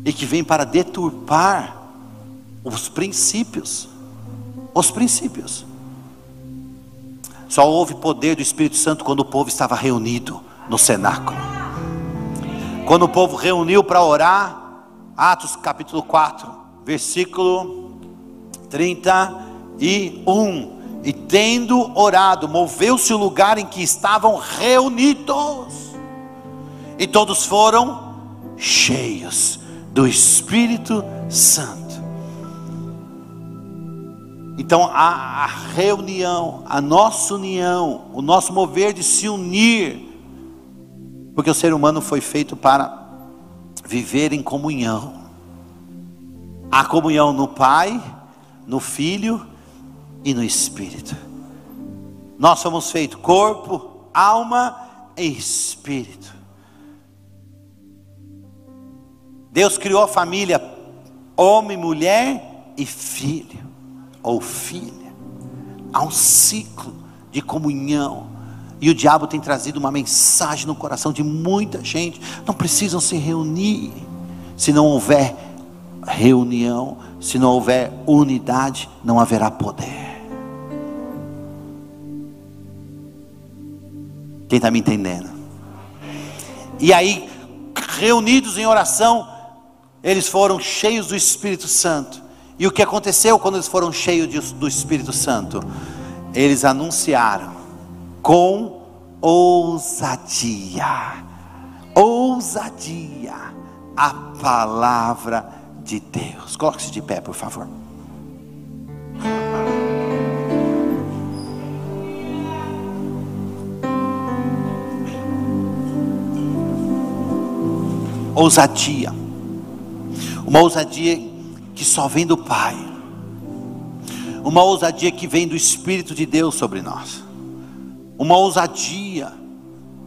e que vêm para deturpar os princípios. Os princípios. Só houve poder do Espírito Santo quando o povo estava reunido no cenáculo. Quando o povo reuniu para orar, Atos capítulo 4, versículo 31. E tendo orado, moveu-se o lugar em que estavam reunidos, e todos foram cheios do Espírito Santo. Então a, a, reunião, a nossa união, o nosso mover de se unir, porque o ser humano foi feito para viver em comunhão. A comunhão no Pai, no Filho e no Espírito. Nós somos feitos corpo, alma e espírito. Deus criou a família, homem, mulher e filho ou filha. Há um ciclo de comunhão. E o diabo tem trazido uma mensagem no coração de muita gente. Não precisam se reunir. Se não houver reunião, se não houver unidade, não haverá poder. Quem está me entendendo? E aí, reunidos em oração, eles foram cheios do Espírito Santo. E o que aconteceu quando eles foram cheios do Espírito Santo? Eles anunciaram com ousadia, ousadia, a palavra de Deus. Coloque-se de pé, por favor. Ousadia, uma ousadia que só vem do Pai, uma ousadia que vem do Espírito de Deus sobre nós, uma ousadia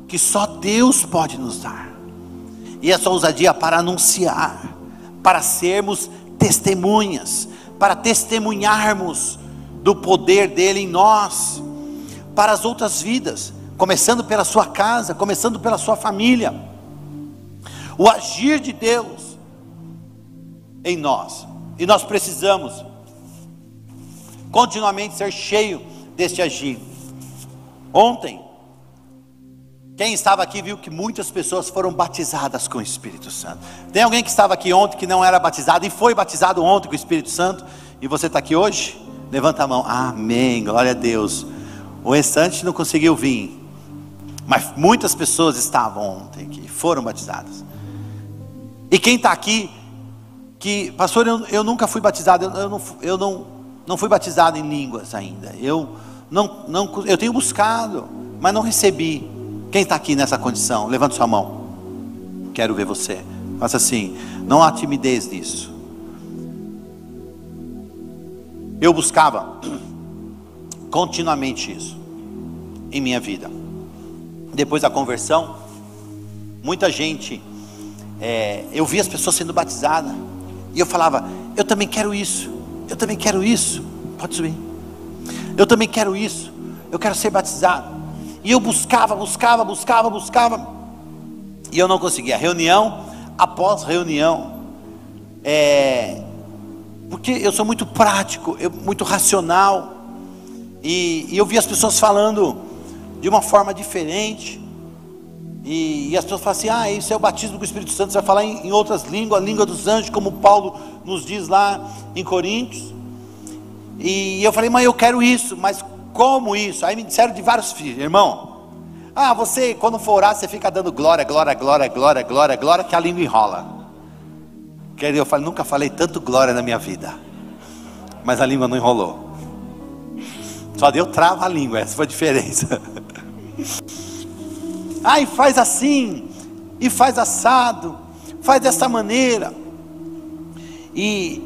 que só Deus pode nos dar, e essa ousadia para anunciar, para sermos testemunhas, para testemunharmos do poder dele em nós, para as outras vidas, começando pela sua casa, começando pela sua família. O agir de Deus em nós, e nós precisamos continuamente ser cheio deste agir. Ontem, quem estava aqui viu que muitas pessoas foram batizadas com o Espírito Santo. Tem alguém que estava aqui ontem que não era batizado e foi batizado ontem com o Espírito Santo e você está aqui hoje? Levanta a mão. Amém. Glória a Deus. O restante não conseguiu vir. Mas muitas pessoas estavam ontem que foram batizadas. E quem está aqui, que, pastor, eu, eu nunca fui batizado, eu, eu, não, eu não, não fui batizado em línguas ainda. Eu, não, não, eu tenho buscado, mas não recebi. Quem está aqui nessa condição? Levanta sua mão. Quero ver você. Faça assim. Não há timidez nisso. Eu buscava continuamente isso em minha vida. Depois da conversão, muita gente, é, eu via as pessoas sendo batizadas, e eu falava, eu também quero isso, eu também quero isso, pode subir, eu também quero isso, eu quero ser batizado, e eu buscava, buscava, buscava, buscava, e eu não conseguia, reunião após reunião, é, porque eu sou muito prático, eu, muito racional, e, e, eu vi as pessoas falando de uma forma diferente, e, e, as pessoas falam assim: ah, isso é o batismo com o Espírito Santo, você vai falar em, em outras línguas, a língua dos anjos, como Paulo nos diz lá em Coríntios. E eu falei, mas eu quero isso, mas como isso? Aí me disseram de vários filhos, irmão. Ah, você, quando for orar, você fica dando glória, glória, glória, glória, glória, glória, que a língua enrola. Quer eu falei, nunca falei tanto glória na minha vida. Mas a língua não enrolou. Só deu trava a língua, essa foi a diferença. Ai, faz assim, e faz assado, faz dessa maneira. E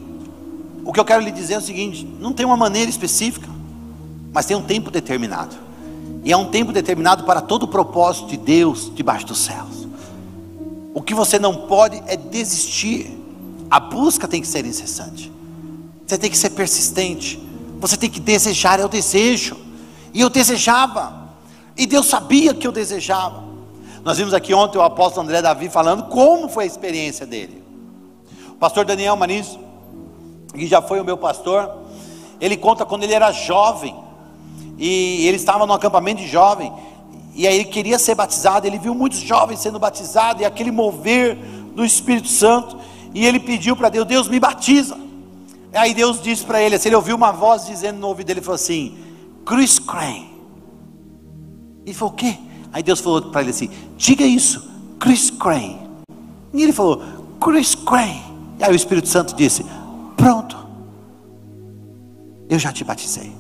o que eu quero lhe dizer é o seguinte: não tem uma maneira específica, mas tem um tempo determinado. E é um tempo determinado para todo o propósito de Deus debaixo dos céus. O que você não pode é desistir a busca tem que ser incessante. Você tem que ser persistente. Você tem que desejar, eu desejo. E eu desejava. E Deus sabia que eu desejava. Nós vimos aqui ontem o apóstolo André Davi falando como foi a experiência dele. O pastor Daniel Marins, que já foi o meu pastor, ele conta quando ele era jovem. E ele estava no acampamento de jovem. E aí ele queria ser batizado. Ele viu muitos jovens sendo batizados. E aquele mover do Espírito Santo. E ele pediu para Deus: Deus me batiza. Aí Deus disse para ele: assim, ele ouviu uma voz dizendo no ouvido dele: falou assim, Chris Crane. Ele falou: O quê? Aí Deus falou para ele assim: Diga isso, Chris Crane. E ele falou: Chris Crane. E aí o Espírito Santo disse: Pronto, eu já te batizei.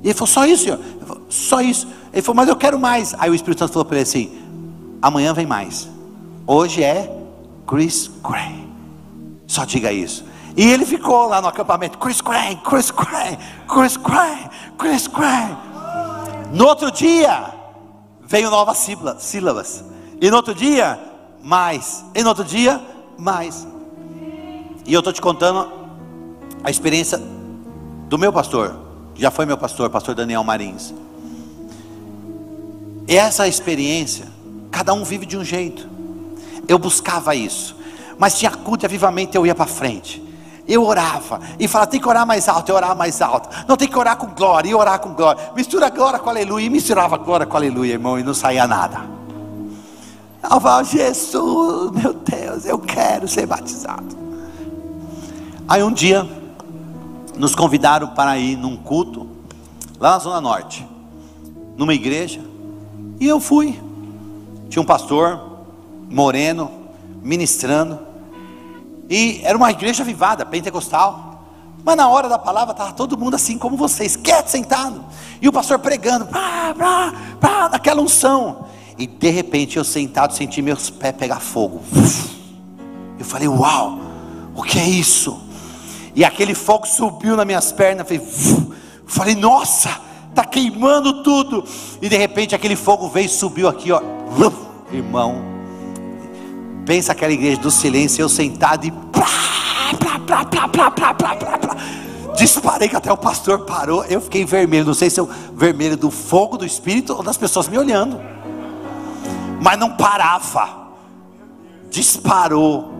E ele falou: Só isso, senhor? Só isso. Ele falou: Mas eu quero mais. Aí o Espírito Santo falou para ele assim: Amanhã vem mais. Hoje é Chris Crane. Só diga isso. E ele ficou lá no acampamento, Chris Craig, Chris Craig, Chris Craig, Chris Craig. No outro dia, veio novas sílabas. E no outro dia, mais. E no outro dia, mais. E eu estou te contando a experiência do meu pastor, já foi meu pastor, pastor Daniel Marins. Essa experiência, cada um vive de um jeito. Eu buscava isso mas tinha culto e avivamento, eu ia para frente. Eu orava e falava, tem que orar mais alto, eu orar mais alto. Não tem que orar com glória, e orar com glória. Mistura glória com aleluia, e misturava glória com aleluia, irmão, e não saía nada. Eu falava, Jesus, meu Deus, eu quero ser batizado. Aí um dia, nos convidaram para ir num culto, lá na Zona Norte, numa igreja, e eu fui. Tinha um pastor, moreno, ministrando. E era uma igreja vivada, pentecostal. Mas na hora da palavra estava todo mundo assim como vocês, quieto, sentado. E o pastor pregando, pá, pá, pá, naquela unção. E de repente eu sentado senti meus pés pegar fogo. Eu falei, uau, o que é isso? E aquele fogo subiu nas minhas pernas. Eu falei, nossa, está queimando tudo. E de repente aquele fogo veio e subiu aqui, ó. Irmão, Pensa aquela igreja do silêncio, eu sentado e plá, plá, plá, plá, plá, plá, plá, plá. disparei que até o pastor parou. Eu fiquei vermelho, não sei se é eu vermelho do fogo do espírito ou das pessoas me olhando, mas não parava. Disparou.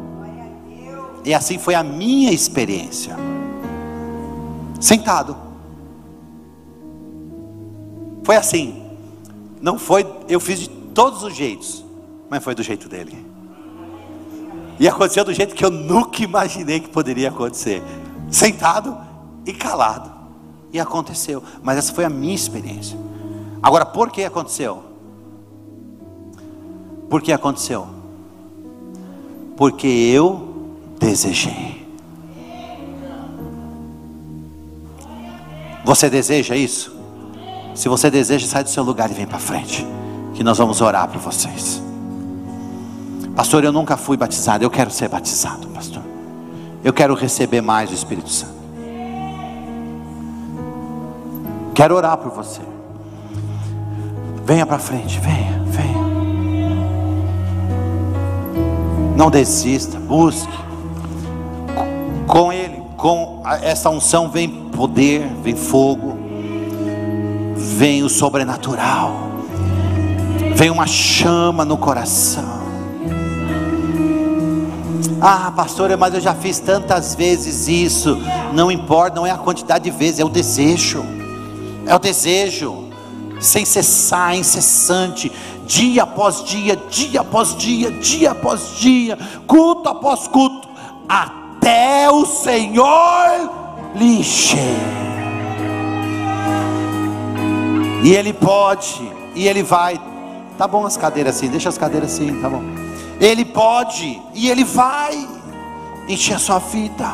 E assim foi a minha experiência. Sentado. Foi assim. Não foi, eu fiz de todos os jeitos, mas foi do jeito dele. E aconteceu do jeito que eu nunca imaginei que poderia acontecer. Sentado e calado. E aconteceu. Mas essa foi a minha experiência. Agora, por que aconteceu? Por que aconteceu? Porque eu desejei. Você deseja isso? Se você deseja, sai do seu lugar e vem para frente. Que nós vamos orar por vocês. Pastor, eu nunca fui batizado. Eu quero ser batizado, pastor. Eu quero receber mais o Espírito Santo. Quero orar por você. Venha para frente, venha, venha. Não desista, busque. Com Ele, com essa unção vem poder, vem fogo, vem o sobrenatural, vem uma chama no coração. Ah, pastor, mas eu já fiz tantas vezes isso. Não importa, não é a quantidade de vezes, é o desejo. É o desejo, sem cessar, incessante, dia após dia, dia após dia, dia após dia, culto após culto, até o Senhor lhe encher. E Ele pode, e Ele vai. Tá bom as cadeiras assim, deixa as cadeiras assim, tá bom. Ele pode e Ele vai encher a sua vida.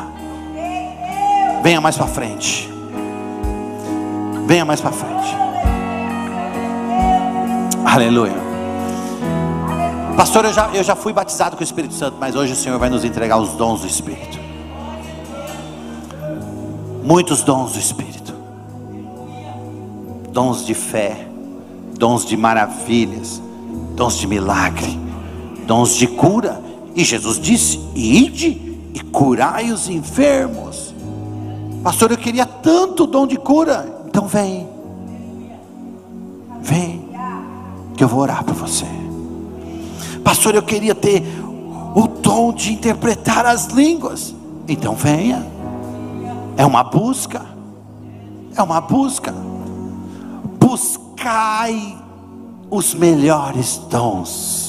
Venha mais para frente. Venha mais para frente. Aleluia. Pastor, eu já, eu já fui batizado com o Espírito Santo, mas hoje o Senhor vai nos entregar os dons do Espírito. Muitos dons do Espírito. Dons de fé, dons de maravilhas, dons de milagre dons de cura. E Jesus disse: Ide e curai os enfermos. Pastor, eu queria tanto dom de cura. Então vem. Vem. Que eu vou orar para você. Pastor, eu queria ter o dom de interpretar as línguas. Então venha. É uma busca. É uma busca. Buscai os melhores dons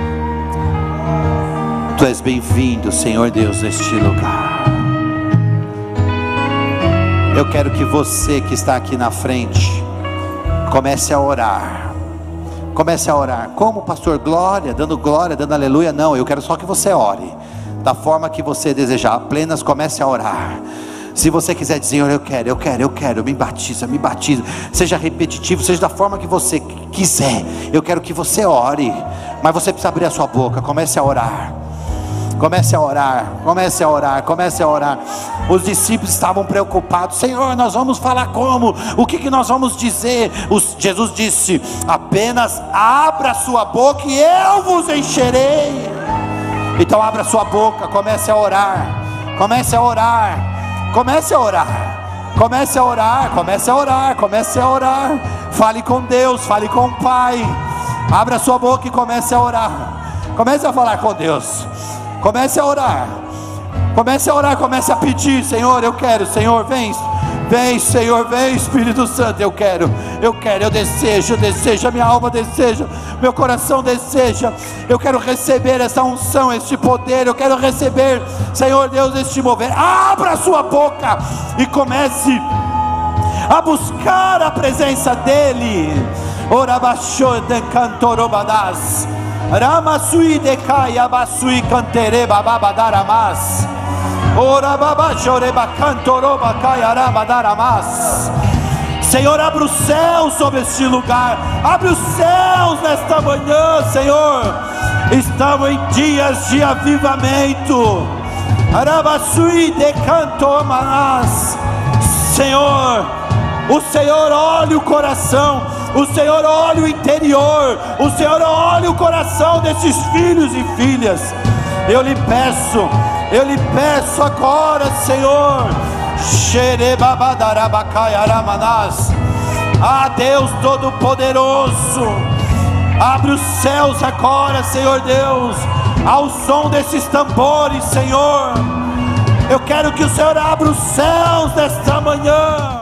Tu és bem-vindo, Senhor Deus, neste lugar. Eu quero que você que está aqui na frente comece a orar. Comece a orar. Como pastor glória, dando glória, dando aleluia? Não, eu quero só que você ore. Da forma que você desejar, apenas comece a orar. Se você quiser dizer, eu quero, eu quero, eu quero, me batiza, me batiza. Seja repetitivo, seja da forma que você quiser. Eu quero que você ore. Mas você precisa abrir a sua boca. Comece a orar. Comece a orar, comece a orar, comece a orar. Os discípulos estavam preocupados. Senhor, nós vamos falar como? O que, que nós vamos dizer? Os, Jesus disse: apenas abra sua boca e eu vos encherei. Então abra sua boca, comece a orar. Comece a orar. Comece a orar. Comece a orar, comece a orar, comece a orar. Fale com Deus, fale com o Pai. Abra sua boca e comece a orar. Comece a falar com Deus. Comece a orar. Comece a orar, comece a pedir, Senhor, eu quero, Senhor, vem. Vem, Senhor, vem, Espírito Santo. Eu quero, eu quero, eu desejo, eu desejo, a minha alma deseja, meu coração deseja. Eu quero receber essa unção, este poder. Eu quero receber, Senhor Deus, este mover. Abra a sua boca e comece a buscar a presença dEle. Orabashô de cantorobadas. Ramasui de caia basui cantere bababadaramas. Ora baba choreba cantoroba caiaraba daramas. Senhor, abre os céus sobre este lugar. Abre os céus nesta manhã, Senhor. Estamos em dias de avivamento. De cantomanas. Senhor, o Senhor olha o coração, o Senhor olha o interior, o Senhor olha o coração desses filhos e filhas. Eu lhe peço, eu lhe peço agora, Senhor. Ah, Deus Todo-Poderoso, abre os céus agora, Senhor Deus, ao som desses tambores, Senhor. Eu quero que o Senhor abra os céus nesta manhã